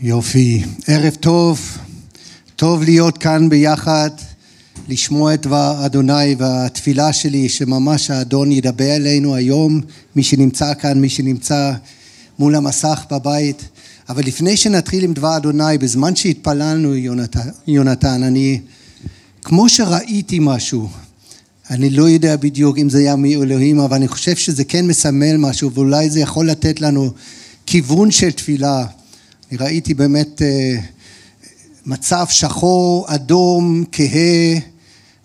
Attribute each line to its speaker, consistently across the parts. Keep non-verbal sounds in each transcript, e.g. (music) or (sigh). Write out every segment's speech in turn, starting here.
Speaker 1: יופי. ערב טוב, טוב להיות כאן ביחד, לשמוע את דבר אדוני והתפילה שלי שממש האדון ידבר אלינו היום, מי שנמצא כאן, מי שנמצא מול המסך בבית. אבל לפני שנתחיל עם דבר אדוני, בזמן שהתפללנו יונתן, יונתן אני, כמו שראיתי משהו, אני לא יודע בדיוק אם זה היה מאלוהים, אבל אני חושב שזה כן מסמל משהו, ואולי זה יכול לתת לנו כיוון של תפילה. ראיתי באמת אה, מצב שחור, אדום, כהה,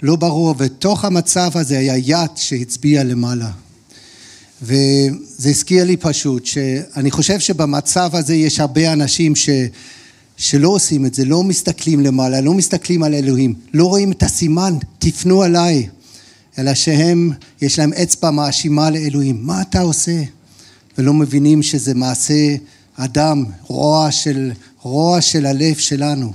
Speaker 1: לא ברור, ותוך המצב הזה היה יד שהצביע למעלה. וזה הזכיר לי פשוט, שאני חושב שבמצב הזה יש הרבה אנשים ש... שלא עושים את זה, לא מסתכלים למעלה, לא מסתכלים על אלוהים, לא רואים את הסימן, תפנו עליי, אלא שהם, יש להם אצבע מאשימה לאלוהים, מה אתה עושה? ולא מבינים שזה מעשה אדם, רוע של, רוע של הלב שלנו.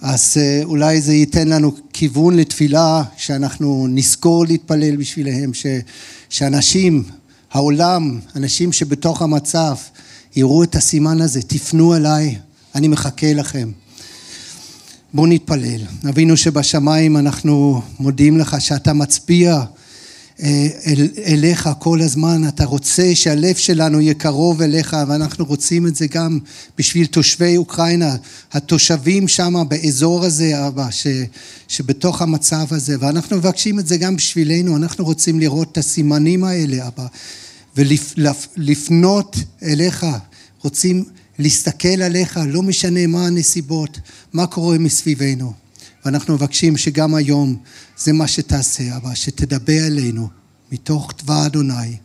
Speaker 1: אז אה, אולי זה ייתן לנו כיוון לתפילה, שאנחנו נזכור להתפלל בשבילם, ש, שאנשים, העולם, אנשים שבתוך המצב, יראו את הסימן הזה, תפנו אליי, אני מחכה לכם. בואו נתפלל. אבינו שבשמיים אנחנו מודים לך שאתה מצביע אל, אליך כל הזמן, אתה רוצה שהלב שלנו יהיה קרוב אליך ואנחנו רוצים את זה גם בשביל תושבי אוקראינה, התושבים שם באזור הזה, אבא, ש, שבתוך המצב הזה, ואנחנו מבקשים את זה גם בשבילנו, אנחנו רוצים לראות את הסימנים האלה, אבא, ולפנות אליך, רוצים להסתכל עליך, לא משנה מה הנסיבות, מה קורה מסביבנו. ואנחנו מבקשים שגם היום זה מה שתעשה, אבל שתדבר אלינו מתוך דבר אדוני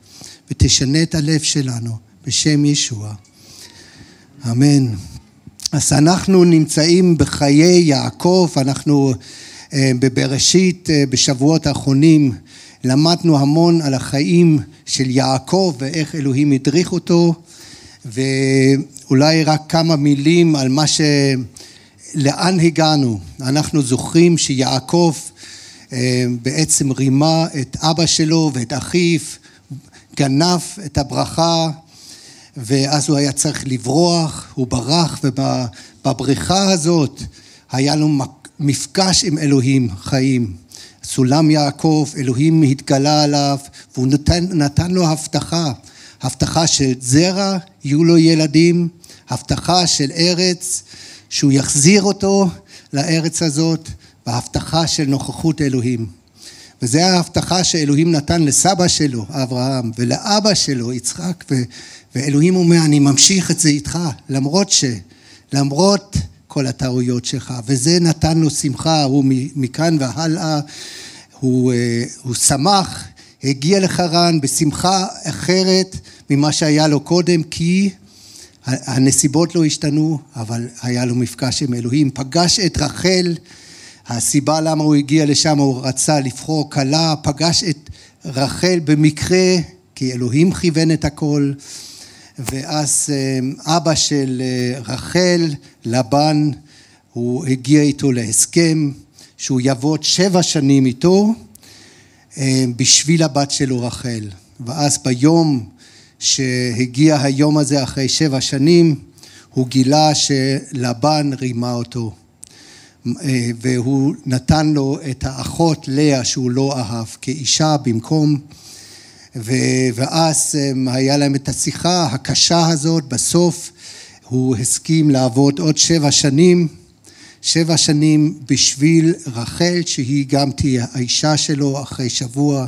Speaker 1: ותשנה את הלב שלנו בשם ישוע. אמן. אז אנחנו נמצאים בחיי יעקב, אנחנו אה, בבראשית, אה, בשבועות האחרונים, למדנו המון על החיים של יעקב ואיך אלוהים הדריך אותו, ואולי רק כמה מילים על מה ש... לאן הגענו? אנחנו זוכרים שיעקב אה, בעצם רימה את אבא שלו ואת אחיו, גנב את הברכה ואז הוא היה צריך לברוח, הוא ברח ובבריכה הזאת היה לו מפגש עם אלוהים חיים. סולם יעקב, אלוהים התגלה עליו והוא נתן, נתן לו הבטחה, הבטחה של זרע, יהיו לו ילדים, הבטחה של ארץ, שהוא יחזיר אותו לארץ הזאת בהבטחה של נוכחות אלוהים. וזו ההבטחה שאלוהים נתן לסבא שלו, אברהם, ולאבא שלו, יצחק, ו- ואלוהים אומר, אני ממשיך את זה איתך, למרות ש... למרות כל הטעויות שלך, וזה נתן לו שמחה, הוא מכאן והלאה, הוא, אה, הוא שמח, הגיע לחרן בשמחה אחרת ממה שהיה לו קודם, כי הנסיבות לא השתנו, אבל היה לו מפגש עם אלוהים. פגש את רחל, הסיבה למה הוא הגיע לשם, הוא רצה לבחור כלה, פגש את רחל במקרה, כי אלוהים כיוון את הכל. ואז אה, אבא של אה, רחל, לבן, הוא הגיע איתו להסכם שהוא יעבוד שבע שנים איתו אה, בשביל הבת שלו רחל. ואז ביום שהגיע היום הזה אחרי שבע שנים, הוא גילה שלבן רימה אותו. אה, והוא נתן לו את האחות לאה שהוא לא אהב כאישה במקום ואז אה, היה להם את השיחה הקשה הזאת, בסוף הוא הסכים לעבוד עוד שבע שנים, שבע שנים בשביל רחל שהיא גם תהיה האישה שלו אחרי שבוע,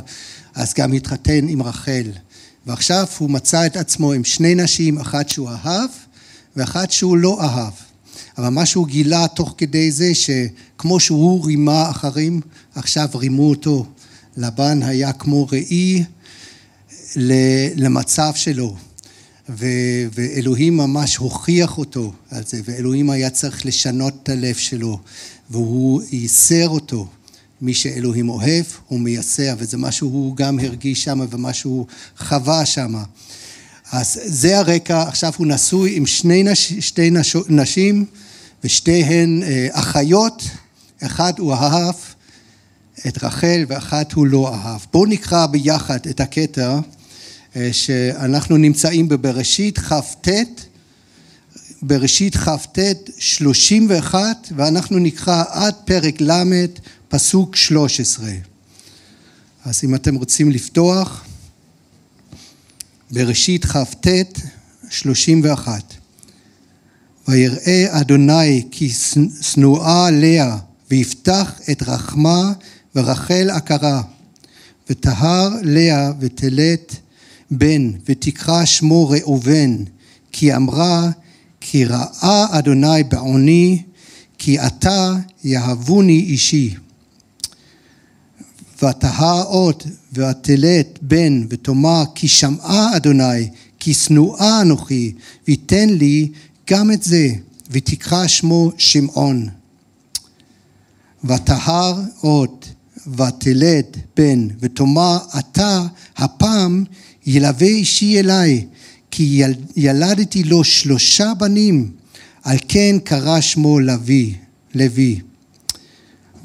Speaker 1: אז גם התחתן עם רחל. ועכשיו הוא מצא את עצמו עם שני נשים, אחת שהוא אהב ואחת שהוא לא אהב. אבל מה שהוא גילה תוך כדי זה שכמו שהוא רימה אחרים, עכשיו רימו אותו. לבן היה כמו ראי למצב שלו. ו- ואלוהים ממש הוכיח אותו על זה, ואלוהים היה צריך לשנות את הלב שלו, והוא ייסר אותו. מי שאלוהים אוהב, הוא מייסר, וזה מה שהוא גם הרגיש שם ומה שהוא חווה שם. אז זה הרקע, עכשיו הוא נשוי עם שני נש, שתי נש, נשים ושתיהן אה, אחיות, אחד הוא אהב את רחל ואחת הוא לא אהב. בואו נקרא ביחד את הקטע אה, שאנחנו נמצאים בבראשית כ"ט בראשית כ"ט 31 ואנחנו נקרא עד פרק ל' פסוק 13. אז אם אתם רוצים לפתוח, בראשית כ"ט 31 ויראה אדוני כי שנואה לאה ויפתח את רחמה ורחל עקרה וטהר לאה ותלת בן ותקרא שמו ראובן כי אמרה כי ראה אדוני בעוני כי אתה יהבוני אישי ותהה עוד ותלת בן ותאמר כי שמעה אדוני כי שנואה אנוכי ויתן לי גם את זה ותקרא שמו שמעון ותהר עוד ותלד בן ותאמר אתה הפעם ילווה אישי אליי כי ילדתי לו שלושה בנים על כן קרא שמו לוי, לוי.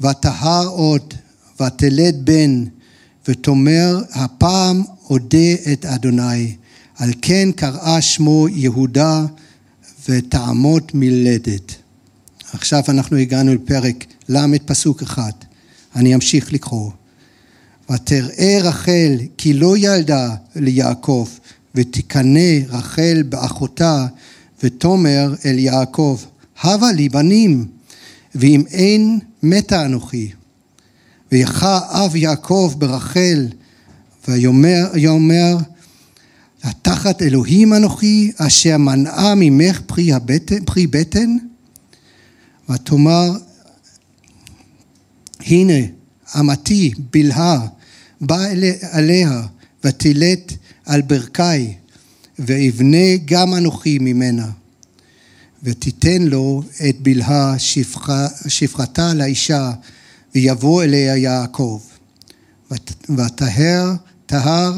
Speaker 1: ותהר עוד ותלד בן ותאמר הפעם אודה את אדוני על כן קראה שמו יהודה ותעמוד מלדת. עכשיו אנחנו הגענו לפרק ל' פסוק אחד. אני אמשיך לקרוא. ותראה רחל כי לא ילדה ליעקב, ותקנא רחל באחותה, ותאמר אל יעקב, הבה לי בנים, ואם אין מתה אנוכי. ויחה אב יעקב ברחל, ויאמר, תחת אלוהים אנוכי, אשר מנעה ממך פרי, הבטן, פרי בטן? ותאמר, הנה אמתי בלהה בא עליה ותלת על ברכי ואבנה גם אנוכי ממנה ותיתן לו את בלהה שפחתה לאישה ויבוא אליה יעקב ותהר טהר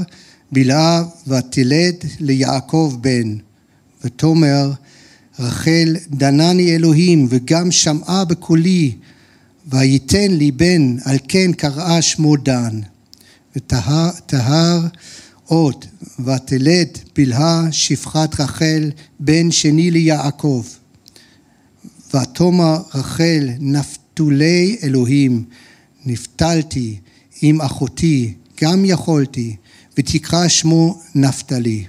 Speaker 1: בלהה ותלד ליעקב בן ותאמר רחל דנני אלוהים וגם שמעה בקולי וייתן לי בן, על כן קראה שמו דן. וטהר עוד, ותלד בלהה שפחת רחל, בן שני ליעקב. ותאמר רחל, נפתולי אלוהים, נפתלתי עם אחותי, גם יכולתי, ותקרא שמו נפתלי.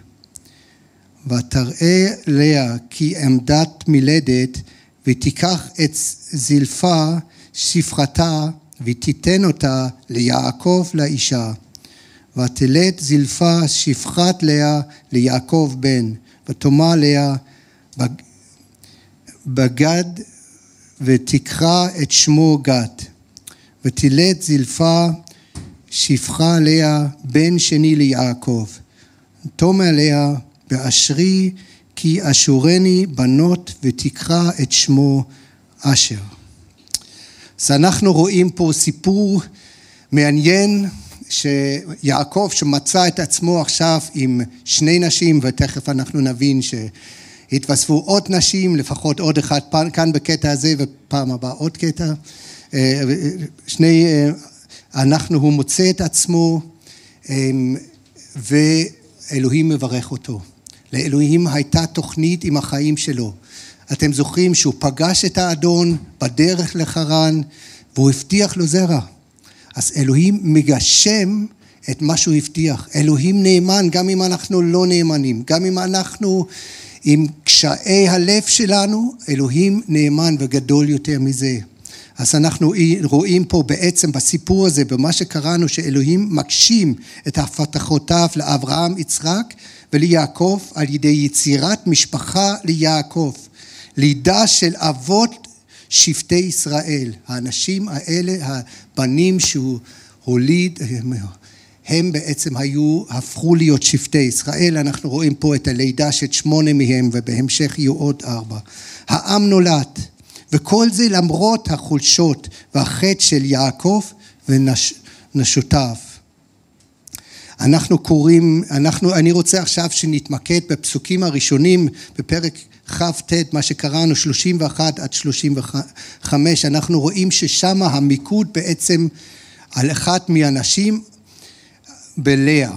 Speaker 1: ותראה לאה כי עמדת מלדת, ותיקח את זלפה שפחתה ותיתן אותה ליעקב לאישה. ותלת זלפה שפחת לאה ליעקב בן, ותאמר לאה בגד ותקרא את שמו גד. ותלת זלפה שפחה לאה בן שני ליעקב. תאמר לאה באשרי כי אשורני בנות ותקרא את שמו אשר. אז אנחנו רואים פה סיפור מעניין שיעקב שמצא את עצמו עכשיו עם שני נשים ותכף אנחנו נבין שהתווספו עוד נשים, לפחות עוד אחד כאן בקטע הזה ופעם הבאה עוד קטע. אה, שני, אה, אנחנו, הוא מוצא את עצמו אה, ואלוהים מברך אותו. לאלוהים הייתה תוכנית עם החיים שלו. אתם זוכרים שהוא פגש את האדון בדרך לחרן והוא הבטיח לו זרע. אז אלוהים מגשם את מה שהוא הבטיח. אלוהים נאמן גם אם אנחנו לא נאמנים, גם אם אנחנו עם קשאי הלב שלנו, אלוהים נאמן וגדול יותר מזה. אז אנחנו רואים פה בעצם בסיפור הזה, במה שקראנו, שאלוהים מגשים את הבטחותיו לאברהם, יצחק וליעקב על ידי יצירת משפחה ליעקב. לידה של אבות שבטי ישראל. האנשים האלה, הבנים שהוא הוליד, הם בעצם היו, הפכו להיות שבטי ישראל. אנחנו רואים פה את הלידה של שמונה מהם ובהמשך יהיו עוד ארבע. העם נולד, וכל זה למרות החולשות והחטא של יעקב ונשותיו. אנחנו קוראים, אנחנו, אני רוצה עכשיו שנתמקד בפסוקים הראשונים בפרק כ"ט, מה שקראנו 31 עד 35, אנחנו רואים ששם המיקוד בעצם על אחת מהנשים בלאה.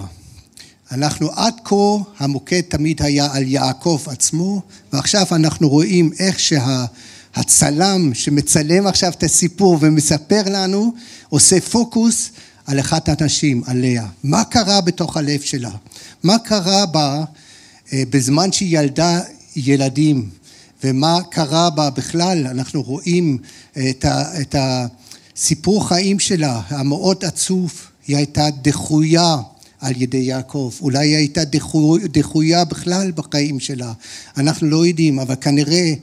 Speaker 1: אנחנו עד כה, המוקד תמיד היה על יעקב עצמו, ועכשיו אנחנו רואים איך שהצלם שמצלם עכשיו את הסיפור ומספר לנו, עושה פוקוס על אחת הנשים, על לאה. מה קרה בתוך הלב שלה? מה קרה בה אה, בזמן שהיא ילדה ילדים? ומה קרה בה בכלל? אנחנו רואים אה, את, ה, את הסיפור חיים שלה, המאוד עצוב. היא הייתה דחויה על ידי יעקב. אולי היא הייתה דחויה בכלל בחיים שלה. אנחנו לא יודעים, אבל כנראה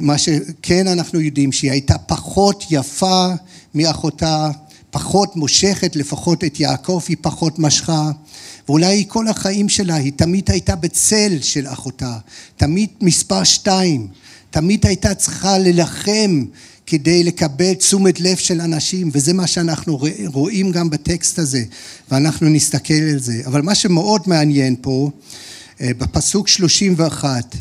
Speaker 1: מה שכן אנחנו יודעים, שהיא הייתה פחות יפה מאחותה, פחות מושכת, לפחות את יעקב היא פחות משכה. ואולי כל החיים שלה היא תמיד הייתה בצל של אחותה, תמיד מספר שתיים, תמיד הייתה צריכה ללחם כדי לקבל תשומת לב של אנשים, וזה מה שאנחנו רואים גם בטקסט הזה, ואנחנו נסתכל על זה. אבל מה שמאוד מעניין פה, אה, בפסוק 31,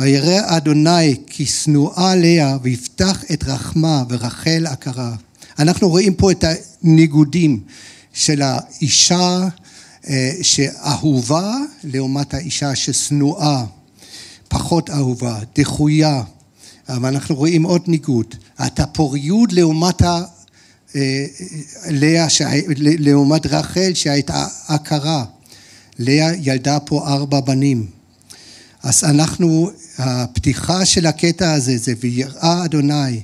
Speaker 1: וירא אדוני כי שנואה לאה ויפתח את רחמה ורחל עקרה. אנחנו רואים פה את הניגודים של האישה אה, שאהובה לעומת האישה ששנואה, פחות אהובה, דחויה. אבל אנחנו רואים עוד ניגוד. הפוריות לעומת ה... אה, לאה, לעומת רחל שהייתה עקרה. לאה ילדה פה ארבע בנים. אז אנחנו, הפתיחה של הקטע הזה זה ויראה אדוני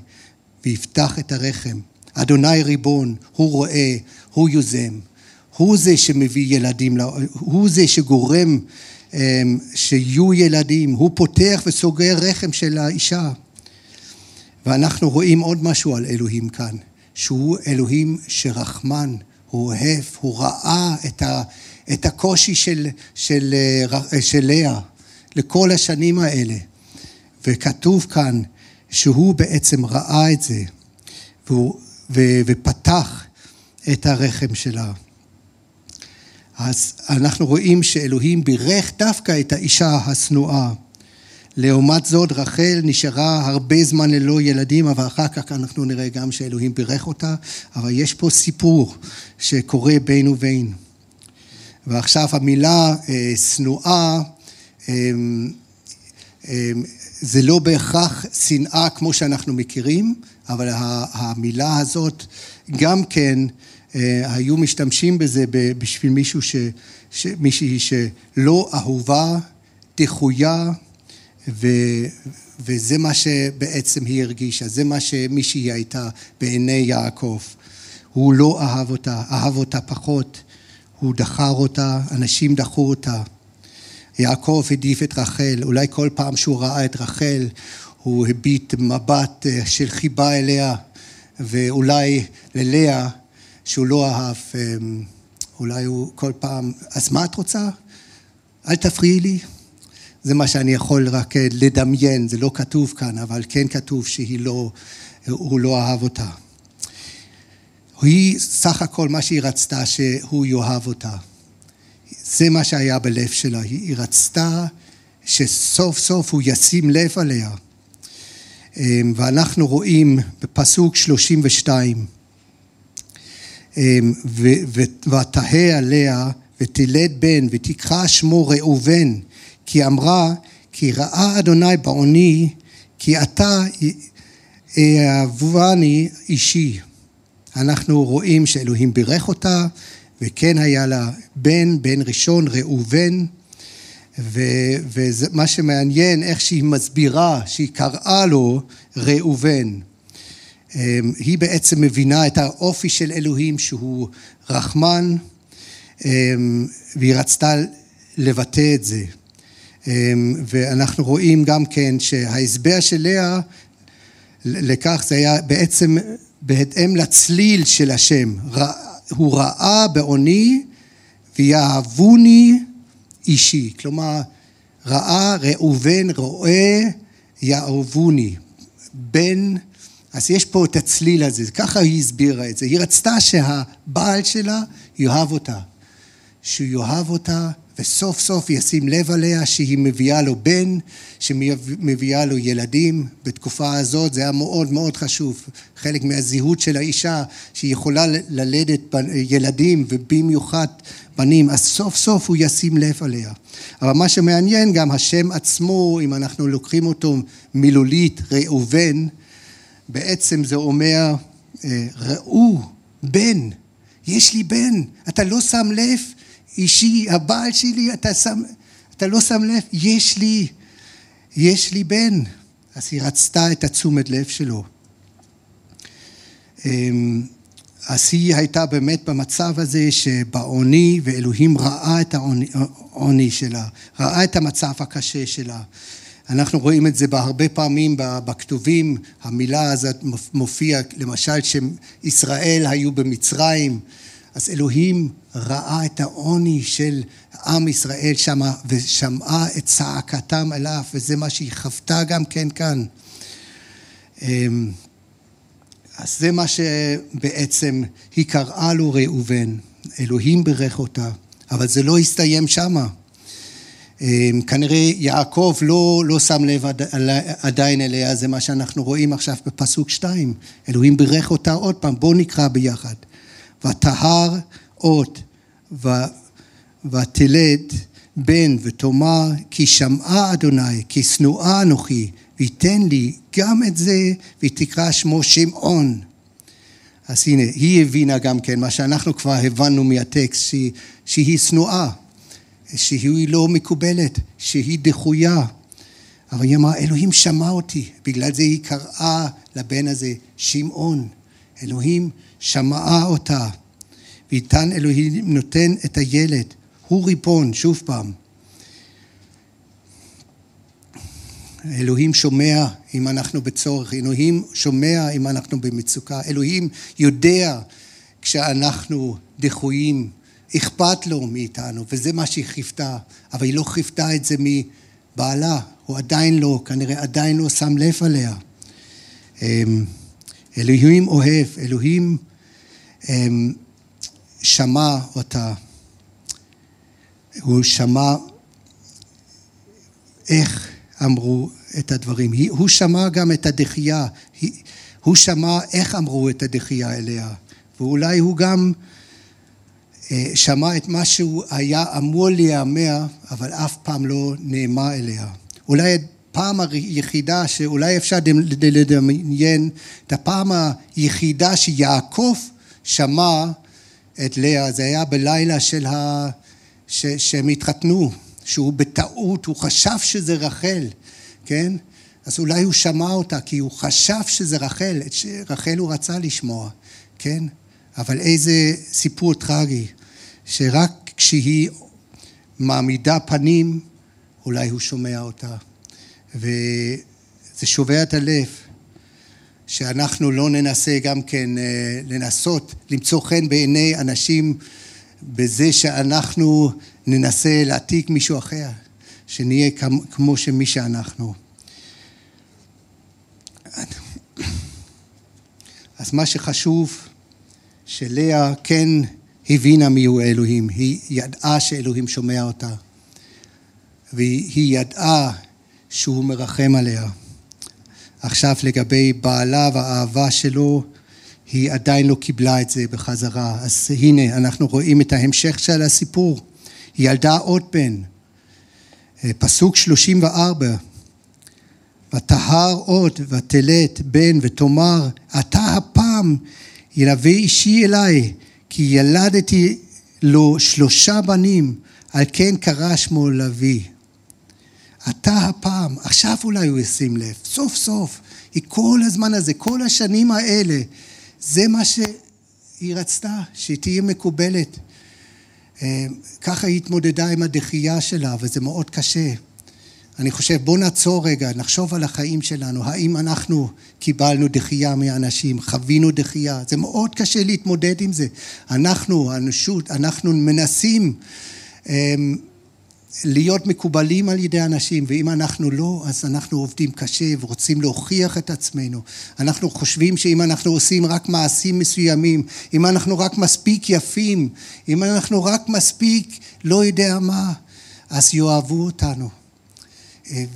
Speaker 1: ויפתח את הרחם. אדוני ריבון, הוא רואה, הוא יוזם, הוא זה שמביא ילדים, הוא זה שגורם אמ, שיהיו ילדים, הוא פותח וסוגר רחם של האישה. ואנחנו רואים עוד משהו על אלוהים כאן, שהוא אלוהים שרחמן, הוא אוהב, הוא ראה את, ה, את הקושי של, של, של לאה לכל השנים האלה. וכתוב כאן שהוא בעצם ראה את זה, והוא, ו, ופתח את הרחם שלה. אז אנחנו רואים שאלוהים בירך דווקא את האישה השנואה. לעומת זאת רחל נשארה הרבה זמן ללא ילדים, אבל אחר כך אנחנו נראה גם שאלוהים בירך אותה, אבל יש פה סיפור שקורה בין ובין. ועכשיו המילה אה, שנואה אה, אה, זה לא בהכרח שנאה כמו שאנחנו מכירים, אבל המילה הזאת גם כן היו משתמשים בזה בשביל מישהו ש, מישהי שלא אהובה, דחויה, ו, וזה מה שבעצם היא הרגישה, זה מה שמישהי הייתה בעיני יעקב. הוא לא אהב אותה, אהב אותה פחות, הוא דחר אותה, אנשים דחו אותה. יעקב העדיף את רחל, אולי כל פעם שהוא ראה את רחל הוא הביט מבט אה, של חיבה אליה, ואולי ללאה שהוא לא אהב, אמ, אולי הוא כל פעם, אז מה את רוצה? אל תפריעי לי. זה מה שאני יכול רק אה, לדמיין, זה לא כתוב כאן, אבל כן כתוב שהיא לא, הוא לא אהב אותה. היא סך הכל מה שהיא רצתה שהוא יאהב אותה. זה מה שהיה בלב שלה, היא רצתה שסוף סוף הוא ישים לב עליה. אמ, ואנחנו רואים בפסוק 32, אמ, ותהה עליה ותלד בן ותקרא שמו ראובן כי אמרה, כי ראה אדוני בעוני, כי אתה אהבני אישי. אנחנו רואים שאלוהים בירך אותה, וכן היה לה בן, בן ראשון, ראובן, ומה שמעניין, איך שהיא מסבירה, שהיא קראה לו ראובן. אמ, היא בעצם מבינה את האופי של אלוהים שהוא רחמן, אמ, והיא רצתה לבטא את זה. אמ, ואנחנו רואים גם כן שההסבר של לאה לכך זה היה בעצם בהתאם לצליל של השם. הוא ראה בעוני ויאהבוני אישי. כלומר, ראה ראובן רואה יאהבוני. בן, אז יש פה את הצליל הזה, ככה היא הסבירה את זה. היא רצתה שהבעל שלה יאהב אותה. שהוא יאהב אותה וסוף סוף ישים לב עליה שהיא מביאה לו בן, שמביאה לו ילדים. בתקופה הזאת זה היה מאוד מאוד חשוב, חלק מהזהות של האישה שהיא יכולה ללדת ילדים ובמיוחד בנים, אז סוף סוף הוא ישים לב עליה. אבל מה שמעניין גם השם עצמו, אם אנחנו לוקחים אותו מילולית, ראובן, בעצם זה אומר אה, ראו בן, יש לי בן, אתה לא שם לב אישי, הבעל שלי, אתה, שם, אתה לא שם לב, יש לי, יש לי בן. אז היא רצתה את התשומת לב שלו. אמ, אז היא הייתה באמת במצב הזה שבעוני, ואלוהים ראה את העוני שלה, ראה את המצב הקשה שלה. אנחנו רואים את זה בהרבה פעמים בכתובים, המילה הזאת מופיעה, למשל שישראל היו במצרים, אז אלוהים ראה את העוני של עם ישראל שמה ושמעה את צעקתם אליו, וזה מה שהיא חוותה גם כן כאן. אמ, אז זה מה שבעצם היא קראה לו ראובן, אלוהים בירך אותה, אבל זה לא הסתיים שמה. אמ, כנראה יעקב לא, לא שם לב עדיין אליה, זה מה שאנחנו רואים עכשיו בפסוק שתיים. אלוהים בירך אותה עוד פעם, בואו נקרא ביחד. ותהר אות ותלד בן ותאמר כי שמעה אדוני כי שנואה אנוכי ויתן לי גם את זה ותקרא שמו שמעון. אז הנה, היא הבינה גם כן מה שאנחנו כבר הבנו מהטקסט, שהיא, שהיא שנואה, שהיא לא מקובלת, שהיא דחויה. אבל היא אמרה, אלוהים שמע אותי, בגלל זה היא קראה לבן הזה שמעון. אלוהים שמעה אותה. ואיתן אלוהים נותן את הילד, הוא ריבון, שוב פעם. אלוהים שומע אם אנחנו בצורך, אלוהים שומע אם אנחנו במצוקה, אלוהים יודע כשאנחנו דחויים, אכפת לו מאיתנו, וזה מה שהיא חיוותה, אבל היא לא חיוותה את זה מבעלה, הוא עדיין לא, כנראה עדיין לא שם לב עליה. אמ, אלוהים אוהב, אלוהים אמ, שמע אותה, הוא שמע איך אמרו את הדברים, הוא שמע גם את הדחייה, הוא שמע איך אמרו את הדחייה אליה, ואולי הוא גם אה, שמע את מה שהוא היה אמור להיאמר, אבל אף פעם לא נאמר אליה. אולי הפעם היחידה שאולי אפשר לדמיין את הפעם היחידה שיעקב שמע את לאה, זה היה בלילה של ה... ש... שהם התחתנו, שהוא בטעות, הוא חשב שזה רחל, כן? אז אולי הוא שמע אותה כי הוא חשב שזה רחל, את רחל הוא רצה לשמוע, כן? אבל איזה סיפור טרגי, שרק כשהיא מעמידה פנים, אולי הוא שומע אותה. וזה שובר את הלב. שאנחנו לא ננסה גם כן אה, לנסות למצוא חן בעיני אנשים בזה שאנחנו ננסה להעתיק מישהו אחר, שנהיה כמו שמי שאנחנו. אז מה שחשוב, שלאה כן הבינה מיהו אלוהים, היא ידעה שאלוהים שומע אותה, והיא ידעה שהוא מרחם עליה. עכשיו לגבי בעלה והאהבה שלו, היא עדיין לא קיבלה את זה בחזרה. אז הנה, אנחנו רואים את ההמשך של הסיפור. היא ילדה עוד בן. אה, פסוק 34, ותהר עוד ותלת בן ותאמר, אתה הפעם ילווה אישי אליי, כי ילדתי לו שלושה בנים, על כן קרא שמו לביא. אתה הפעם, עכשיו אולי הוא ישים לב, סוף סוף, היא כל הזמן הזה, כל השנים האלה, זה מה שהיא רצתה, שהיא תהיה מקובלת. אה, ככה היא התמודדה עם הדחייה שלה, וזה מאוד קשה. אני חושב, בואו נעצור רגע, נחשוב על החיים שלנו, האם אנחנו קיבלנו דחייה מאנשים, חווינו דחייה, זה מאוד קשה להתמודד עם זה. אנחנו, האנושות, אנחנו מנסים אמ, להיות מקובלים על ידי אנשים, ואם אנחנו לא, אז אנחנו עובדים קשה ורוצים להוכיח את עצמנו. אנחנו חושבים שאם אנחנו עושים רק מעשים מסוימים, אם אנחנו רק מספיק יפים, אם אנחנו רק מספיק לא יודע מה, אז יאהבו אותנו.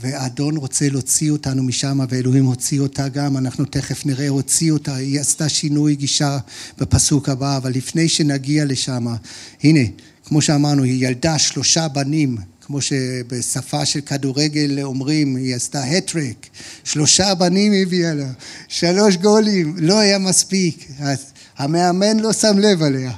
Speaker 1: והאדון רוצה להוציא אותנו משם, ואלוהים הוציא אותה גם, אנחנו תכף נראה, הוציא אותה, היא עשתה שינוי גישה בפסוק הבא, אבל לפני שנגיע לשם, הנה, כמו שאמרנו, היא ילדה שלושה בנים, כמו שבשפה של כדורגל אומרים, היא עשתה הטריק, שלושה בנים הביאה לה, שלוש גולים, לא היה מספיק, המאמן לא שם לב עליה.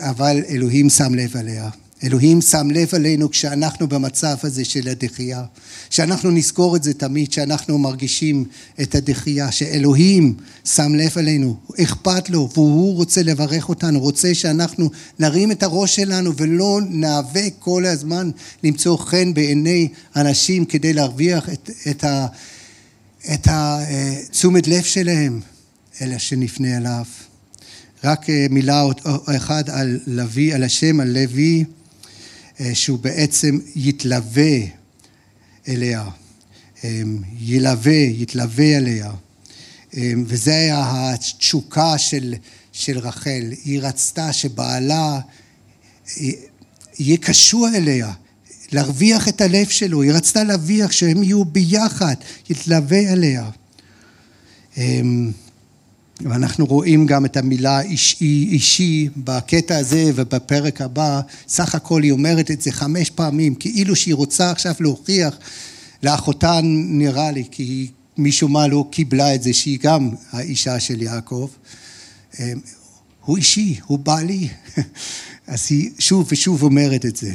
Speaker 1: אבל אלוהים שם לב עליה. אלוהים שם לב עלינו כשאנחנו במצב הזה של הדחייה, שאנחנו נזכור את זה תמיד, שאנחנו מרגישים את הדחייה, שאלוהים שם לב עלינו, אכפת לו, והוא רוצה לברך אותנו, רוצה שאנחנו נרים את הראש שלנו ולא נאבק כל הזמן למצוא חן בעיני אנשים כדי להרוויח את, את, ה, את התשומת לב שלהם, אלא שנפנה אליו. רק מילה אחת על לוי, על השם, על לוי. אה, שהוא בעצם יתלווה אליה, אה, ילווה, יתלווה אליה. אה, היה התשוקה של, של רחל. היא רצתה שבעלה יהיה קשור אליה, להרוויח את הלב שלו. היא רצתה להרוויח שהם יהיו ביחד, יתלווה אליה. ואנחנו רואים גם את המילה אישי, אישי בקטע הזה ובפרק הבא, סך הכל היא אומרת את זה חמש פעמים, כאילו שהיא רוצה עכשיו להוכיח לאחותה נראה לי, כי היא משום מה לא קיבלה את זה שהיא גם האישה של יעקב. אמ, הוא אישי, הוא בעלי. (laughs) אז היא שוב ושוב אומרת את זה.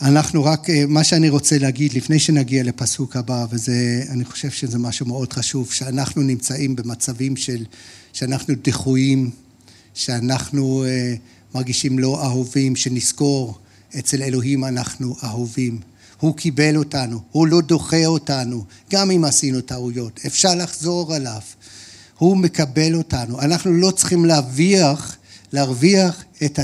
Speaker 1: אנחנו רק, אה, מה שאני רוצה להגיד לפני שנגיע לפסוק הבא, וזה, אני חושב שזה משהו מאוד חשוב, שאנחנו נמצאים במצבים של, שאנחנו דחויים, שאנחנו uh, מרגישים לא אהובים, שנזכור, אצל אלוהים אנחנו אהובים. הוא קיבל אותנו, הוא לא דוחה אותנו, גם אם עשינו טעויות, אפשר לחזור עליו. הוא מקבל אותנו, אנחנו לא צריכים להרוויח, להרוויח את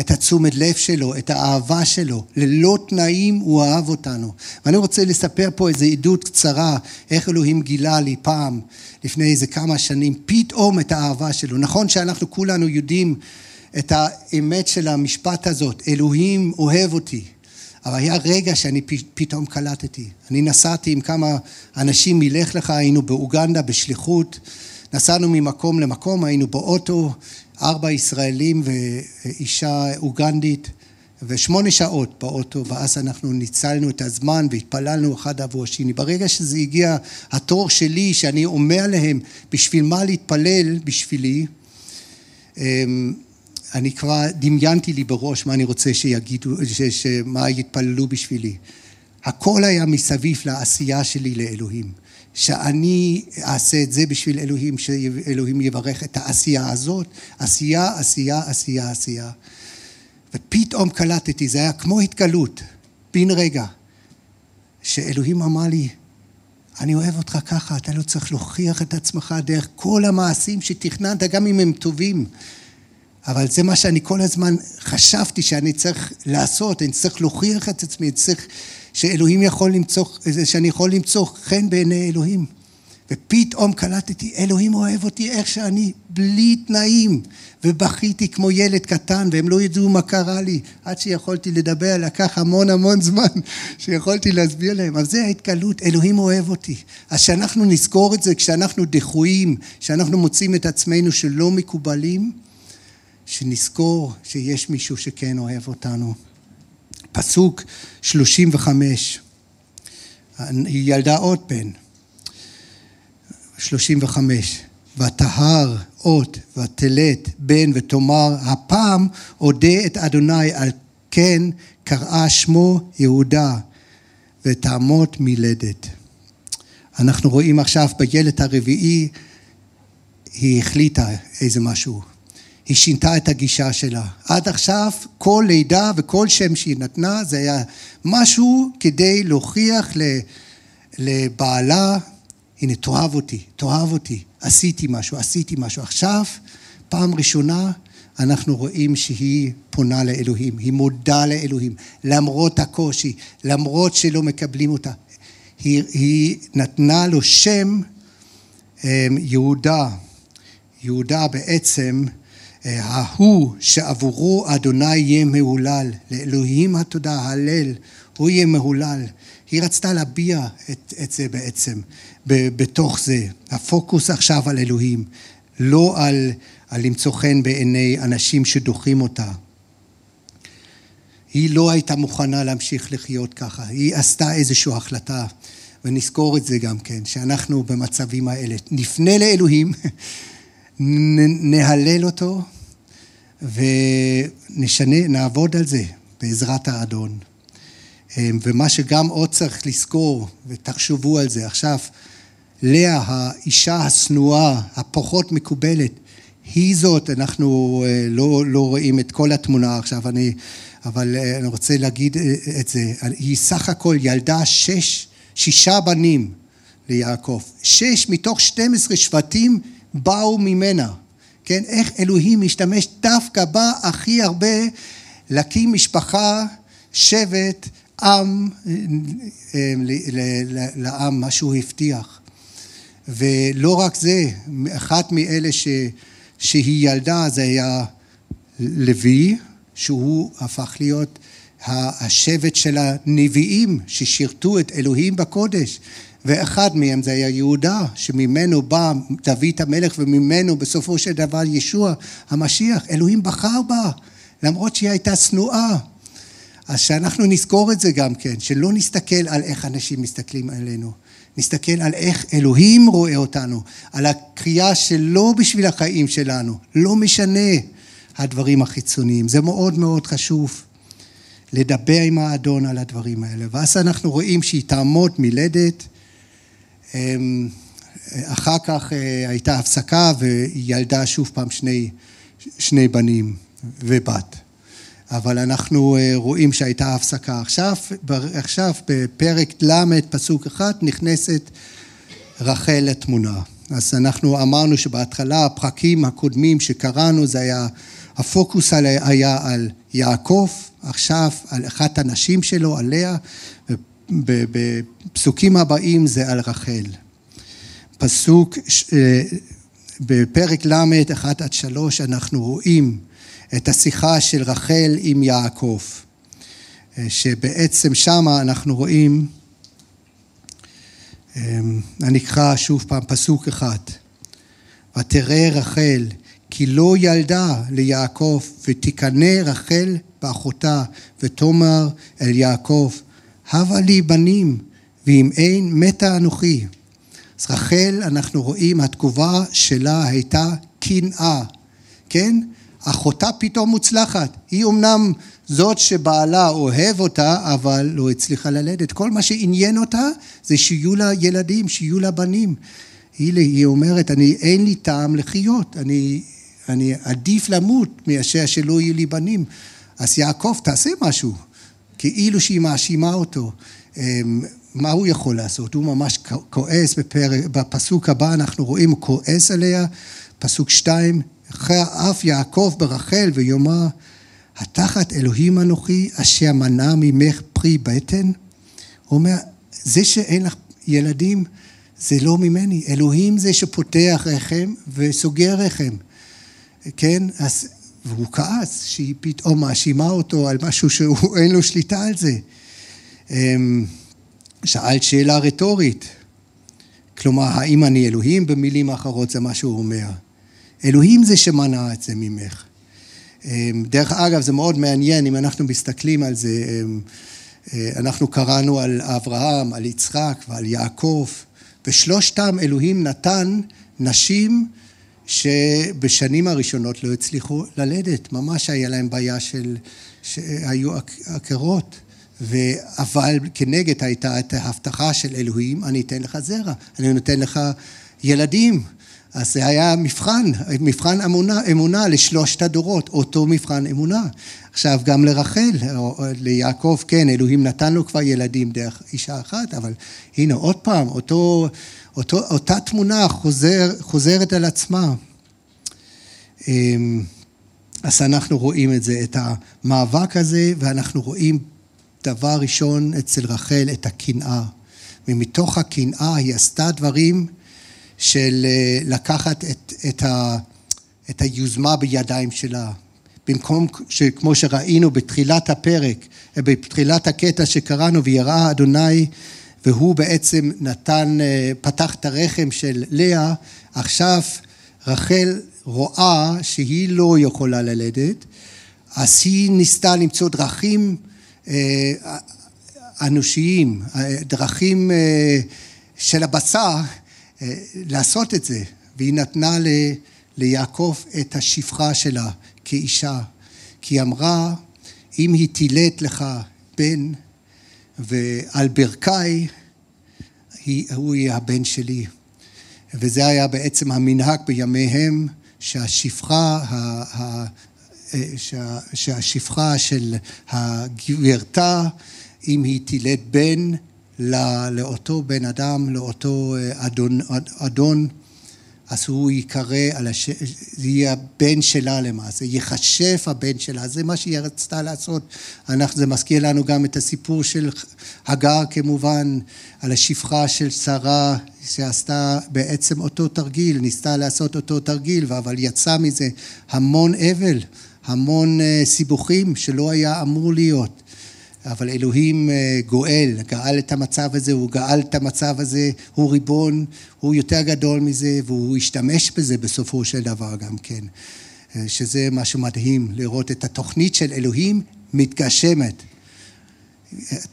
Speaker 1: את התשומת לב שלו, את האהבה שלו. ללא תנאים הוא אהב אותנו. ואני רוצה לספר פה איזו עדות קצרה, איך אלוהים גילה לי פעם, לפני איזה כמה שנים, פתאום את האהבה שלו. נכון שאנחנו כולנו יודעים את האמת של המשפט הזאת, אלוהים אוהב אותי. אבל היה רגע שאני פתאום קלטתי. אני נסעתי עם כמה אנשים מלך לך, היינו באוגנדה בשליחות, נסענו ממקום למקום, היינו באוטו, ארבע ישראלים ואישה אוגנדית, ושמונה שעות באוטו, ואז אנחנו ניצלנו את הזמן והתפללנו אחד עבור השני. ברגע שזה הגיע התור שלי, שאני אומר להם בשביל מה להתפלל בשבילי, אמ, אני כבר דמיינתי לי בראש מה אני רוצה שיגידו, מה יתפללו בשבילי. הכל היה מסביב לעשייה שלי לאלוהים. שאני אעשה את זה בשביל אלוהים, שאלוהים יברך את העשייה הזאת, עשייה, עשייה, עשייה, עשייה. ופתאום קלטתי, זה היה כמו התגלות, בן רגע, שאלוהים אמר לי, אני אוהב אותך ככה, אתה לא צריך להוכיח את עצמך דרך כל המעשים שתכננת, גם אם הם טובים. אבל זה מה שאני כל הזמן חשבתי שאני צריך לעשות, אני צריך להוכיח את עצמי, אני צריך שאלוהים יכול למצוא, שאני יכול למצוא חן בעיני אלוהים. ופתאום קלטתי, אלוהים אוהב אותי איך שאני, בלי תנאים. ובכיתי כמו ילד קטן, והם לא ידעו מה קרה לי. עד שיכולתי לדבר, לקח המון המון זמן (laughs) שיכולתי להסביר להם. אבל זה ההתגלות, אלוהים אוהב אותי. אז שאנחנו נזכור את זה, כשאנחנו דחויים, כשאנחנו מוצאים את עצמנו שלא מקובלים, שנזכור שיש מישהו שכן אוהב אותנו. פסוק 35, היא ילדה עוד בן, 35, ותהר אות ותלת בן ותאמר הפעם אודה את אדוני על כן קראה שמו יהודה ותעמוד מלדת. אנחנו רואים עכשיו בילד הרביעי היא החליטה איזה משהו היא שינתה את הגישה שלה. עד עכשיו כל לידה וכל שם שהיא נתנה זה היה משהו כדי להוכיח לבעלה, הנה תאהב אותי, תאהב אותי, עשיתי משהו, עשיתי משהו. עכשיו, פעם ראשונה אנחנו רואים שהיא פונה לאלוהים, היא מודה לאלוהים, למרות הקושי, למרות שלא מקבלים אותה. היא, היא נתנה לו שם אמ, יהודה. יהודה בעצם ההוא שעבורו אדוני יהיה מהולל, לאלוהים התודה, הלל, הוא יהיה מהולל. היא רצתה להביע את, את זה בעצם, בתוך זה. הפוקוס עכשיו על אלוהים, לא על, על למצוא חן בעיני אנשים שדוחים אותה. היא לא הייתה מוכנה להמשיך לחיות ככה, היא עשתה איזושהי החלטה, ונזכור את זה גם כן, שאנחנו במצבים האלה נפנה לאלוהים, (laughs) נהלל אותו ונשנה, נעבוד על זה בעזרת האדון. אמ, ומה שגם עוד צריך לזכור, ותחשבו על זה עכשיו, לאה, האישה השנואה, הפחות מקובלת, היא זאת, אנחנו אה, לא, לא רואים את כל התמונה עכשיו, אני, אבל אה, אני רוצה להגיד אה, את זה, היא סך הכל ילדה שש, שישה בנים ליעקב, שש מתוך 12 שבטים באו ממנה, כן? איך אלוהים משתמש דווקא בה הכי הרבה להקים משפחה, שבט, עם, לעם, מה שהוא הבטיח. ולא רק זה, אחת מאלה ש, שהיא ילדה זה היה לוי, שהוא הפך להיות השבט של הנביאים ששירתו את אלוהים בקודש. ואחד מהם זה היה יהודה, שממנו בא דוד המלך וממנו בסופו של דבר ישוע המשיח. אלוהים בחר בה, למרות שהיא הייתה שנואה. אז שאנחנו נזכור את זה גם כן, שלא נסתכל על איך אנשים מסתכלים עלינו. נסתכל על איך אלוהים רואה אותנו, על הקריאה שלו בשביל החיים שלנו, לא משנה הדברים החיצוניים. זה מאוד מאוד חשוב לדבר עם האדון על הדברים האלה. ואז אנחנו רואים שהיא תעמוד מלדת, אחר כך אה, הייתה הפסקה והיא ילדה שוב פעם שני, שני בנים ובת. אבל אנחנו אה, רואים שהייתה הפסקה. עכשיו, עכשיו בפרק ל', פסוק אחד, נכנסת רחל לתמונה. אז אנחנו אמרנו שבהתחלה הפרקים הקודמים שקראנו זה היה, הפוקוס היה על יעקב, עכשיו על אחת הנשים שלו, על לאה, בפסוקים הבאים זה על רחל. פסוק, אה, בפרק ל', 1 עד 3, אנחנו רואים את השיחה של רחל עם יעקב, אה, שבעצם שמה אנחנו רואים, אמ, אני אקרא שוב פעם פסוק אחד, ותראה רחל כי לא ילדה ליעקב ותקנא רחל באחותה ותאמר אל יעקב הבה לי בנים ואם אין מתה אנוכי. אז רחל אנחנו רואים התגובה שלה הייתה קנאה, כן? אחותה פתאום מוצלחת. היא אמנם זאת שבעלה אוהב אותה, אבל לא הצליחה ללדת. כל מה שעניין אותה זה שיהיו לה ילדים, שיהיו לה בנים. היא, היא אומרת, אני, אין לי טעם לחיות, אני, אני עדיף למות מאשר שלא יהיו לי בנים. אז יעקב, תעשה משהו. כאילו שהיא מאשימה אותו. אמ, מה הוא יכול לעשות? הוא ממש כועס בפרק, בפסוק הבא אנחנו רואים, הוא כועס עליה, פסוק שתיים, אחרי אף יעקב ברחל ויאמר, התחת אלוהים אנוכי אשר מנע ממך פרי בטן? הוא אומר, זה שאין לך ילדים זה לא ממני, אלוהים זה שפותח רחם וסוגר רחם, כן? אז, והוא כעס שהיא פתאום מאשימה אותו על משהו שאין (laughs) לו שליטה על זה. אמ, שאלת שאלה רטורית, כלומר, האם אני אלוהים? במילים אחרות זה מה שהוא אומר. אלוהים זה שמנע את זה ממך. אמ, דרך אגב, זה מאוד מעניין, אם אנחנו מסתכלים על זה, אמ, אה, אנחנו קראנו על אברהם, על יצחק ועל יעקב, ושלושתם אלוהים נתן נשים שבשנים הראשונות לא הצליחו ללדת, ממש היה להם בעיה של, שהיו עקרות. אבל כנגד הייתה את ההבטחה של אלוהים, אני אתן לך זרע, אני נותן לך ילדים. אז זה היה מבחן, מבחן אמונה, אמונה לשלושת הדורות, אותו מבחן אמונה. עכשיו גם לרחל, ליעקב, כן, אלוהים נתן לו כבר ילדים דרך אישה אחת, אבל הנה עוד פעם, אותו, אותו, אותה תמונה חוזר, חוזרת על עצמה. אמ, אז אנחנו רואים את זה, את המאבק הזה, ואנחנו רואים דבר ראשון אצל רחל את הקנאה. ומתוך הקנאה היא עשתה דברים של אה, לקחת את, את, ה, את היוזמה בידיים שלה. במקום שכמו שראינו בתחילת הפרק, בתחילת הקטע שקראנו, ויראה אדוני והוא בעצם נתן, אה, פתח את הרחם של לאה, עכשיו רחל רואה שהיא לא יכולה ללדת, אז היא ניסתה למצוא דרכים אה, אנושיים, אה, דרכים של הבשר לעשות את זה, והיא נתנה ליעקב את השפחה שלה כאישה, כי היא אמרה, אם היא תילת לך בן, ועל ברכיי הוא יהיה הבן שלי. וזה היה בעצם המנהג בימיהם שהשפחה, שהשפחה של הגברתה, אם היא תילד בן לאותו בן אדם, לאותו אדון, אדון אז הוא ייקרא, הש... יהיה הבן שלה למעשה, ייחשב הבן שלה, זה מה שהיא רצתה לעשות. אנחנו, זה מזכיר לנו גם את הסיפור של הגר כמובן, על השפחה של שרה שעשתה בעצם אותו תרגיל, ניסתה לעשות אותו תרגיל, אבל יצא מזה המון אבל, המון אה, סיבוכים שלא היה אמור להיות. אבל אלוהים אה, גואל, גאל את המצב הזה, הוא גאל את המצב הזה, הוא ריבון, הוא יותר גדול מזה, והוא השתמש בזה בסופו של דבר גם כן. אה, שזה משהו מדהים, לראות את התוכנית של אלוהים מתגשמת.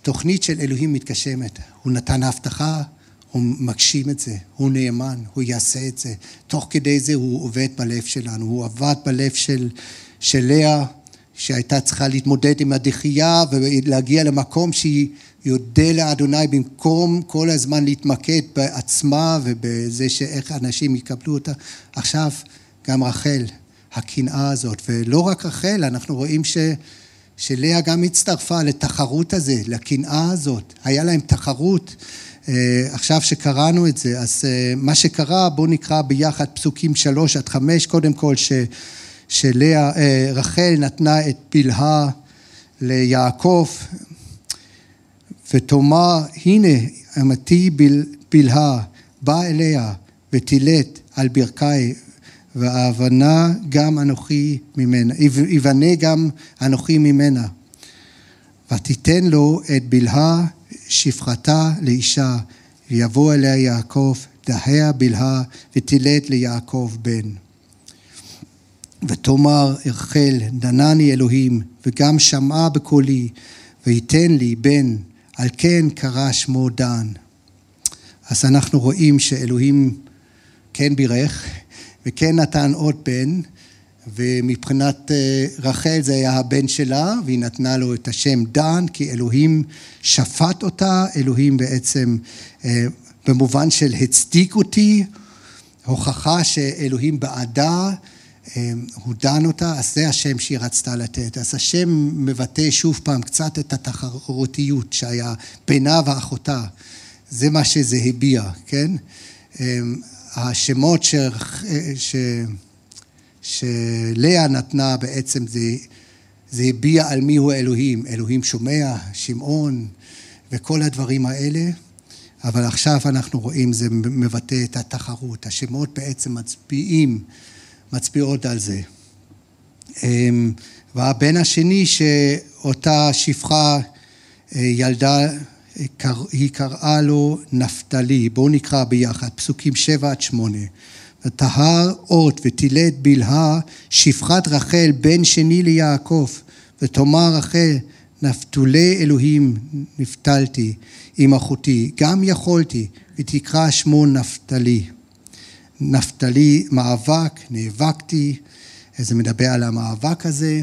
Speaker 1: תוכנית של אלוהים מתגשמת. הוא נתן הבטחה, הוא מגשים את זה, הוא נאמן, הוא יעשה את זה. תוך כדי זה הוא עובד בלב שלנו, הוא עבד בלב של, של לאה. שהייתה צריכה להתמודד עם הדחייה ולהגיע למקום שהיא יודה לאדוני במקום כל הזמן להתמקד בעצמה ובזה שאיך אנשים יקבלו אותה. עכשיו גם רחל, הקנאה הזאת, ולא רק רחל, אנחנו רואים ש... שלאה גם הצטרפה לתחרות הזה, לקנאה הזאת. היה להם תחרות. אה, עכשיו שקראנו את זה, אז אה, מה שקרה, בואו נקרא ביחד פסוקים שלוש עד חמש, קודם כל ש... שלאה, אה, נתנה את בלהה ליעקב ותאמר הנה אמתי בלהה בא אליה ותילת על ברכי ואבנה גם אנוכי ממנה, יבנה גם אנוכי ממנה. ותיתן לו את בלהה שפחתה לאישה ויבוא אליה יעקב דהה בלהה ותילת ליעקב בן ותאמר רחל, דנני אלוהים, וגם שמעה בקולי, וייתן לי בן, על כן קרא שמו דן. אז אנחנו רואים שאלוהים כן בירך, וכן נתן עוד בן, ומבחינת אה, רחל זה היה הבן שלה, והיא נתנה לו את השם דן, כי אלוהים שפט אותה, אלוהים בעצם אה, במובן של הצדיק אותי, הוכחה שאלוהים בעדה, הוא דן אותה, אז זה השם שהיא רצתה לתת. אז השם מבטא שוב פעם קצת את התחרותיות שהיה בינה ואחותה. זה מה שזה הביע, כן? אמ, השמות ש... ש... שלאה נתנה בעצם זה, זה הביע על מי הוא אלוהים. אלוהים שומע, שמעון וכל הדברים האלה. אבל עכשיו אנחנו רואים, זה מבטא את התחרות. השמות בעצם מצביעים מצביעות על זה. אמ, והבן השני שאותה שפחה אה, ילדה, היא קראה לו נפתלי. בואו נקרא ביחד, פסוקים שבע עד שמונה. וטהר אות ותילד בלהה שפחת רחל בן שני ליעקב ותאמר רחל נפתולי אלוהים נפתלתי עם אחותי גם יכולתי ותקרא שמו נפתלי נפתלי מאבק, נאבקתי, זה מדבר על המאבק הזה,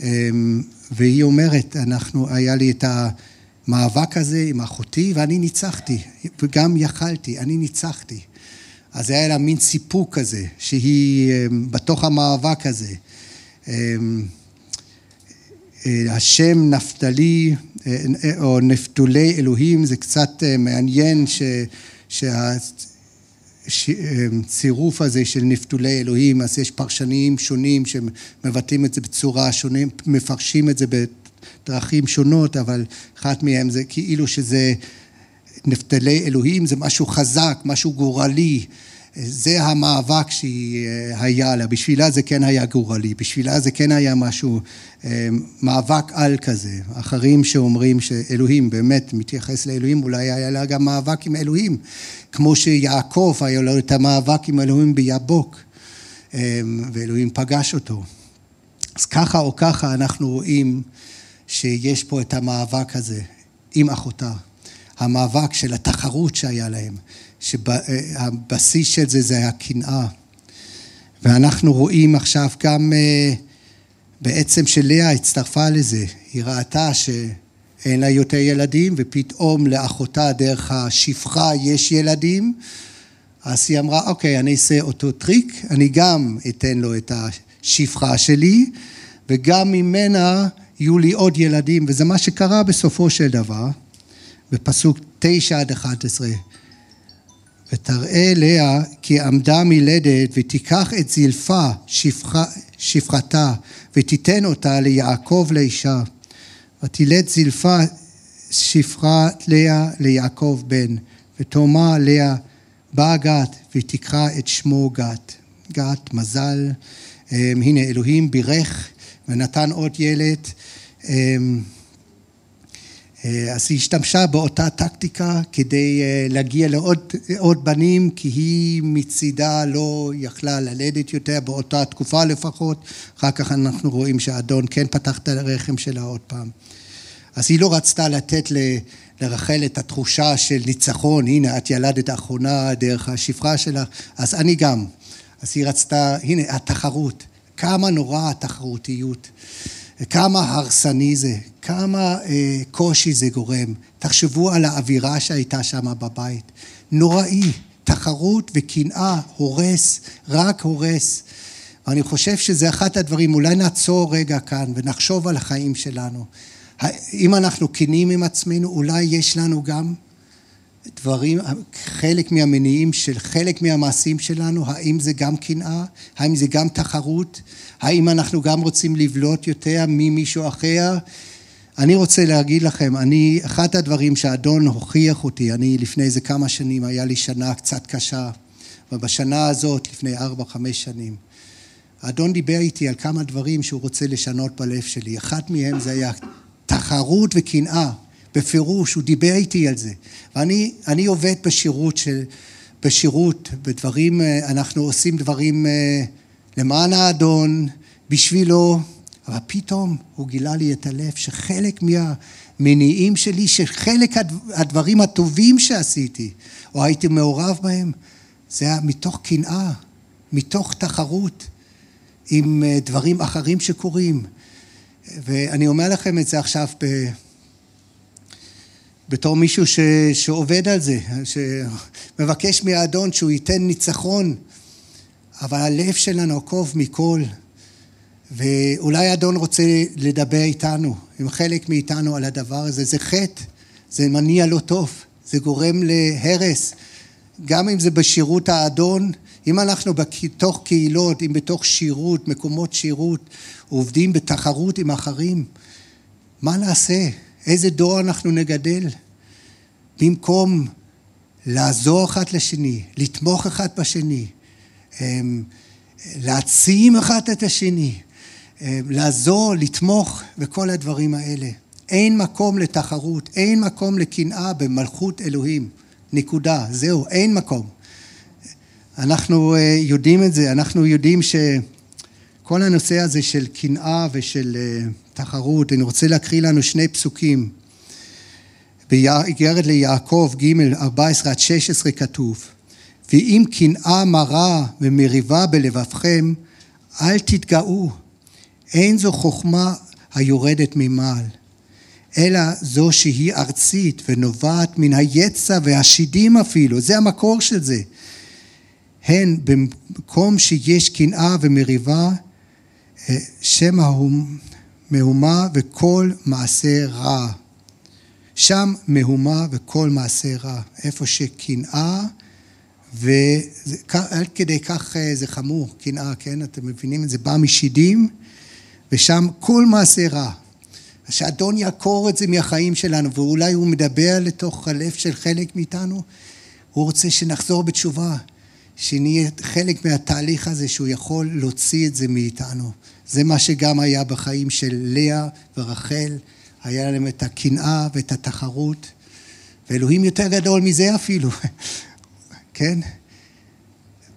Speaker 1: אמ, והיא אומרת, אנחנו, היה לי את המאבק הזה עם אחותי ואני ניצחתי, וגם יכלתי, אני ניצחתי. אז היה לה מין סיפוק כזה, שהיא אמ, בתוך המאבק הזה. אמ, אה, השם נפתלי, אה, או נפתולי אלוהים, זה קצת אה, מעניין ש... שה... הצירוף הזה של נפתולי אלוהים, אז יש פרשנים שונים שמבטאים את זה בצורה שונה, מפרשים את זה בדרכים שונות, אבל אחת מהם זה כאילו שזה נפתלי אלוהים, זה משהו חזק, משהו גורלי, זה המאבק שהיה לה, בשבילה זה כן היה גורלי, בשבילה זה כן היה משהו, אה, מאבק על כזה. אחרים שאומרים שאלוהים באמת מתייחס לאלוהים, אולי היה לה גם מאבק עם אלוהים, כמו שיעקב היה לו את המאבק עם אלוהים ביבוק, אה, ואלוהים פגש אותו. אז ככה או ככה אנחנו רואים שיש פה את המאבק הזה עם אחותה. המאבק של התחרות שהיה להם, שהבסיס של זה זה הקנאה. ואנחנו רואים עכשיו גם אה, בעצם שלאה הצטרפה לזה, היא ראתה שאין לה יותר ילדים ופתאום לאחותה דרך השפחה יש ילדים אז היא אמרה אוקיי אני אעשה אותו טריק, אני גם אתן לו את השפחה שלי וגם ממנה יהיו לי עוד ילדים וזה מה שקרה בסופו של דבר בפסוק תשע עד אחד עשרה. ותראה לאה כי עמדה מלדת ותיקח את זלפה שפחה, שפחתה ותיתן אותה ליעקב לאישה. ותלד זלפה שפחת לאה ליעקב בן ותאמר לאה באה גת ותקרא את שמו גת. גת מזל הנה אלוהים בירך ונתן עוד ילד אה, אז היא השתמשה באותה טקטיקה כדי אה, להגיע לעוד בנים, כי היא מצידה לא יכלה ללדת יותר, באותה תקופה לפחות. אחר כך אנחנו רואים שהאדון כן פתח את הרחם שלה עוד פעם. אז היא לא רצתה לתת לרחל את התחושה של ניצחון, הנה את ילדת האחרונה דרך השפחה שלה, אז אני גם. אז היא רצתה, הנה התחרות, כמה נורא התחרותיות. כמה הרסני זה, כמה אה, קושי זה גורם. תחשבו על האווירה שהייתה שם בבית. נוראי, תחרות וקנאה, הורס, רק הורס. ואני חושב שזה אחד הדברים, אולי נעצור רגע כאן ונחשוב על החיים שלנו. אם אנחנו כנים עם עצמנו, אולי יש לנו גם דברים, חלק מהמניעים של חלק מהמעשים שלנו, האם זה גם קנאה? האם זה גם תחרות? האם אנחנו גם רוצים לבלוט יותר ממישהו אחר? אני רוצה להגיד לכם, אני, אחד הדברים שהאדון הוכיח אותי, אני לפני איזה כמה שנים, היה לי שנה קצת קשה, ובשנה הזאת, לפני ארבע, חמש שנים, האדון דיבר איתי על כמה דברים שהוא רוצה לשנות בלב שלי. אחד מהם זה היה תחרות וקנאה. בפירוש, הוא דיבר איתי על זה. ואני עובד בשירות של, בשירות, בדברים, אה, אנחנו עושים דברים אה, למען האדון, בשבילו, אבל פתאום הוא גילה לי את הלב שחלק מהמניעים שלי, שחלק הדברים הטובים שעשיתי, או הייתי מעורב בהם, זה היה מתוך קנאה, מתוך תחרות עם אה, דברים אחרים שקורים. ואני אומר לכם את זה עכשיו. בתור מישהו ש, שעובד על זה, שמבקש מהאדון שהוא ייתן ניצחון, אבל הלב שלנו עקוב מכל, ואולי האדון רוצה לדבר איתנו, עם חלק מאיתנו על הדבר הזה, זה חטא, זה מניע לא טוב, זה גורם להרס, גם אם זה בשירות האדון, אם אנחנו בתוך קהילות, אם בתוך שירות, מקומות שירות, עובדים בתחרות עם אחרים, מה נעשה? איזה דור אנחנו נגדל? במקום לעזור אחד לשני, לתמוך אחד בשני, אמ, להעצים אחד את השני, אמ, לעזור, לתמוך וכל הדברים האלה. אין מקום לתחרות, אין מקום לקנאה במלכות אלוהים. נקודה. זהו, אין מקום. אנחנו אה, יודעים את זה, אנחנו יודעים שכל הנושא הזה של קנאה ושל אה, תחרות, אני רוצה להקריא לנו שני פסוקים. באיגרת ליעקב ג' 14 עד 16 כתוב ואם קנאה מרה ומריבה בלבבכם אל תתגאו אין זו חוכמה היורדת ממעל אלא זו שהיא ארצית ונובעת מן היצע והשידים אפילו, זה המקור של זה. הן במקום שיש קנאה ומריבה, אה, שם מהומה וכל מעשה רע. שם מהומה וכל מעשה רע. איפה שקנאה, ועד כדי כך אה, זה חמור, קנאה, כן? אתם מבינים את זה? בא משידים, ושם כל מעשה רע. שאדון יעקור את זה מהחיים שלנו, ואולי הוא מדבר לתוך הלב של חלק מאיתנו, הוא רוצה שנחזור בתשובה, שנהיה חלק מהתהליך הזה שהוא יכול להוציא את זה מאיתנו. זה מה שגם היה בחיים של לאה ורחל, היה להם את הקנאה ואת התחרות, ואלוהים יותר גדול מזה אפילו, (laughs) כן?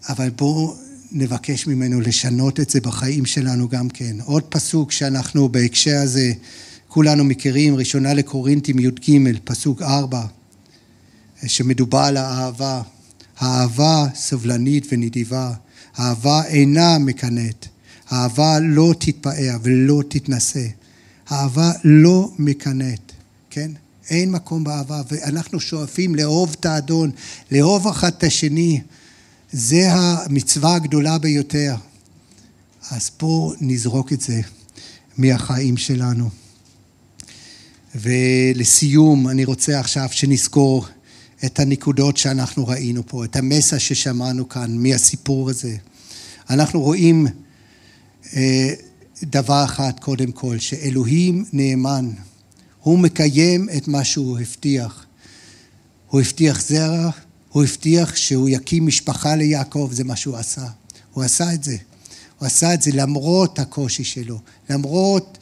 Speaker 1: אבל בואו נבקש ממנו לשנות את זה בחיים שלנו גם כן. עוד פסוק שאנחנו בהקשר הזה כולנו מכירים, ראשונה לקורינטים י"ג, פסוק ארבע, שמדובר על האהבה. האהבה סבלנית ונדיבה, האהבה אינה מקנאת, האהבה לא תתפאר ולא תתנשא, האהבה לא מקנאת, כן? אין מקום באהבה, ואנחנו שואפים לאהוב את האדון, לאהוב אחד את השני, זה המצווה הגדולה ביותר. אז בואו נזרוק את זה מהחיים שלנו. ולסיום, אני רוצה עכשיו שנזכור את הנקודות שאנחנו ראינו פה, את המסע ששמענו כאן מהסיפור הזה. אנחנו רואים דבר אחד קודם כל, שאלוהים נאמן, הוא מקיים את מה שהוא הבטיח. הוא הבטיח זרע, הוא הבטיח שהוא יקים משפחה ליעקב, זה מה שהוא עשה. הוא עשה את זה. הוא עשה את זה למרות הקושי שלו, למרות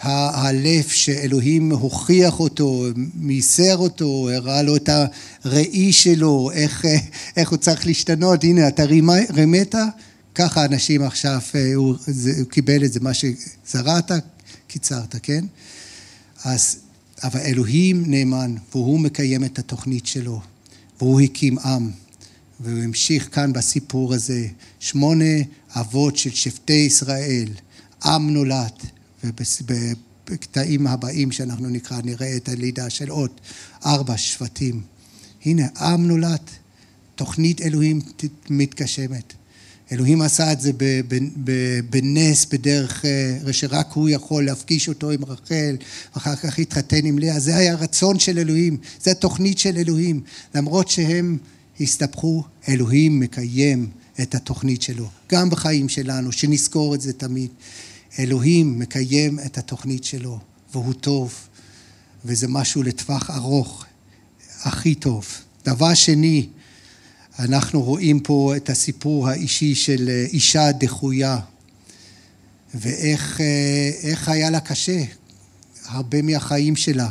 Speaker 1: הלב שאלוהים הוכיח אותו, מיסר אותו, הראה לו את הראי שלו, איך, איך הוא צריך להשתנות, הנה אתה רימת, ככה אנשים עכשיו, אה, הוא, זה, הוא קיבל את זה, מה שזרעת, קיצרת, כן? אז, אבל אלוהים נאמן, והוא מקיים את התוכנית שלו, והוא הקים עם, והוא המשיך כאן בסיפור הזה, שמונה אבות של שבטי ישראל, עם נולד. ובקטעים הבאים שאנחנו נקרא, נראה את הלידה של עוד ארבע שבטים. הנה, עם נולד, תוכנית אלוהים מתגשמת. אלוהים עשה את זה בנס, בדרך אה, שרק הוא יכול להפגיש אותו עם רחל, ואחר כך התחתן עם לאה. זה היה הרצון של אלוהים, זה התוכנית של אלוהים. למרות שהם הסתבכו, אלוהים מקיים את התוכנית שלו. גם בחיים שלנו, שנזכור את זה תמיד. אלוהים מקיים את התוכנית שלו, והוא טוב, וזה משהו לטווח ארוך, הכי טוב. דבר שני, אנחנו רואים פה את הסיפור האישי של אישה דחויה, ואיך היה לה קשה, הרבה מהחיים שלה.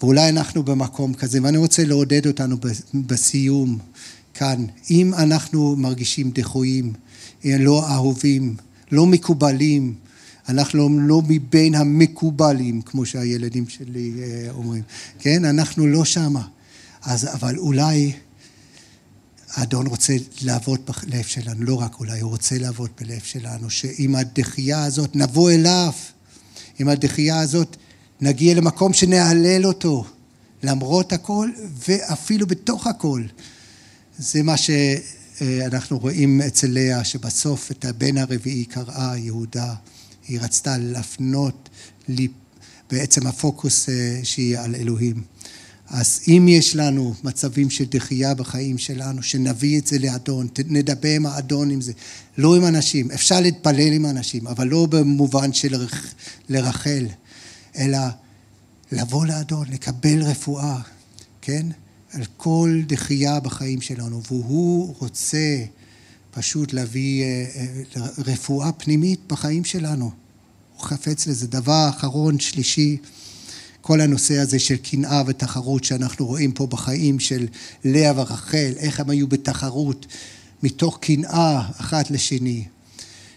Speaker 1: ואולי אנחנו במקום כזה, ואני רוצה לעודד אותנו בסיום כאן. אם אנחנו מרגישים דחויים, לא אהובים, לא מקובלים, אנחנו לא מבין המקובלים, כמו שהילדים שלי אה, אומרים, כן? אנחנו לא שמה. אז, אבל אולי האדון רוצה לעבוד בלב שלנו, לא רק אולי, הוא רוצה לעבוד בלב שלנו, שעם הדחייה הזאת נבוא אליו, עם הדחייה הזאת נגיע למקום שנהלל אותו, למרות הכל ואפילו בתוך הכל. זה מה ש... אה, אנחנו רואים אצל לאה שבסוף את הבן הרביעי קראה יהודה, היא רצתה להפנות לי בעצם הפוקוס אה, שיהיה על אלוהים. אז אם יש לנו מצבים של דחייה בחיים שלנו, שנביא את זה לאדון, נדבר עם האדון עם זה, לא עם אנשים, אפשר להתפלל עם אנשים, אבל לא במובן של לרחל, אלא לבוא לאדון, לקבל רפואה, כן? על כל דחייה בחיים שלנו, והוא רוצה פשוט להביא אה, אה, רפואה פנימית בחיים שלנו. הוא חפץ לזה. דבר אחרון, שלישי, כל הנושא הזה של קנאה ותחרות שאנחנו רואים פה בחיים של לאה ורחל, איך הם היו בתחרות מתוך קנאה אחת לשני.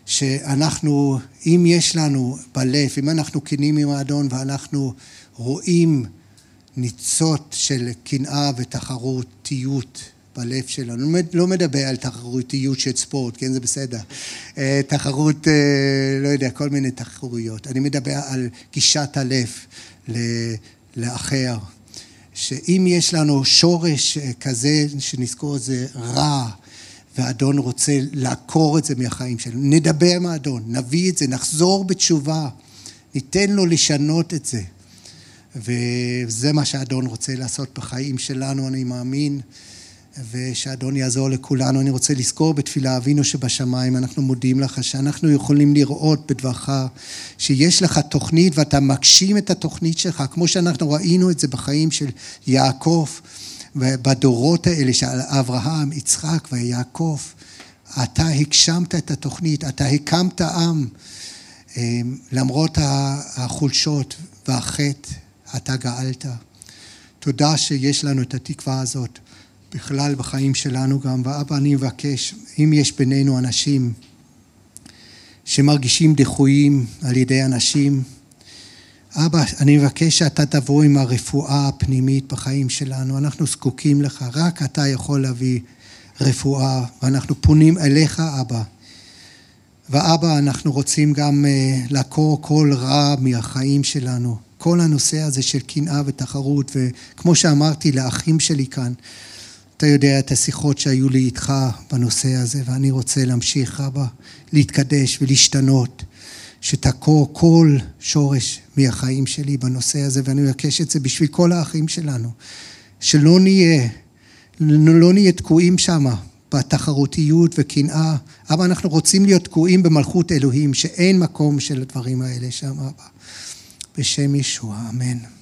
Speaker 1: שאנחנו, אם יש לנו בלב, אם אנחנו כנים עם האדון ואנחנו רואים ניצות של קנאה ותחרותיות בלב שלנו. לא מדבר על תחרותיות של ספורט, כן, זה בסדר. אה, תחרות, אה, לא יודע, כל מיני תחרויות. אני מדבר על גישת הלב לאחר. שאם יש לנו שורש אה, כזה, שנזכור את זה רע, והאדון רוצה לעקור את זה מהחיים שלנו, נדבר עם האדון, נביא את זה, נחזור בתשובה, ניתן לו לשנות את זה. וזה מה שהאדון רוצה לעשות בחיים שלנו, אני מאמין, ושהאדון יעזור לכולנו. אני רוצה לזכור בתפילה אבינו שבשמיים, אנחנו מודים לך שאנחנו יכולים לראות בדברך שיש לך תוכנית ואתה מגשים את התוכנית שלך, כמו שאנחנו ראינו את זה בחיים של יעקב. בדורות האלה של אברהם, יצחק ויעקב, אתה הגשמת את התוכנית, אתה הקמת עם, אמ, למרות החולשות והחטא, אתה גאלת. תודה שיש לנו את התקווה הזאת בכלל בחיים שלנו גם. ואבא, אני מבקש, אם יש בינינו אנשים שמרגישים דחויים על ידי אנשים, אבא, אני מבקש שאתה תבוא עם הרפואה הפנימית בחיים שלנו. אנחנו זקוקים לך, רק אתה יכול להביא רפואה, ואנחנו פונים אליך, אבא. ואבא, אנחנו רוצים גם uh, לעקור כל רע מהחיים שלנו. כל הנושא הזה של קנאה ותחרות, וכמו שאמרתי לאחים שלי כאן, אתה יודע את השיחות שהיו לי איתך בנושא הזה, ואני רוצה להמשיך, אבא, להתקדש ולהשתנות. שתעקור כל שורש מהחיים שלי בנושא הזה, ואני מבקש את זה בשביל כל האחים שלנו. שלא נהיה, לא נהיה תקועים שם בתחרותיות וקנאה, אבל אנחנו רוצים להיות תקועים במלכות אלוהים, שאין מקום של הדברים האלה שם, בשם ישוע, אמן.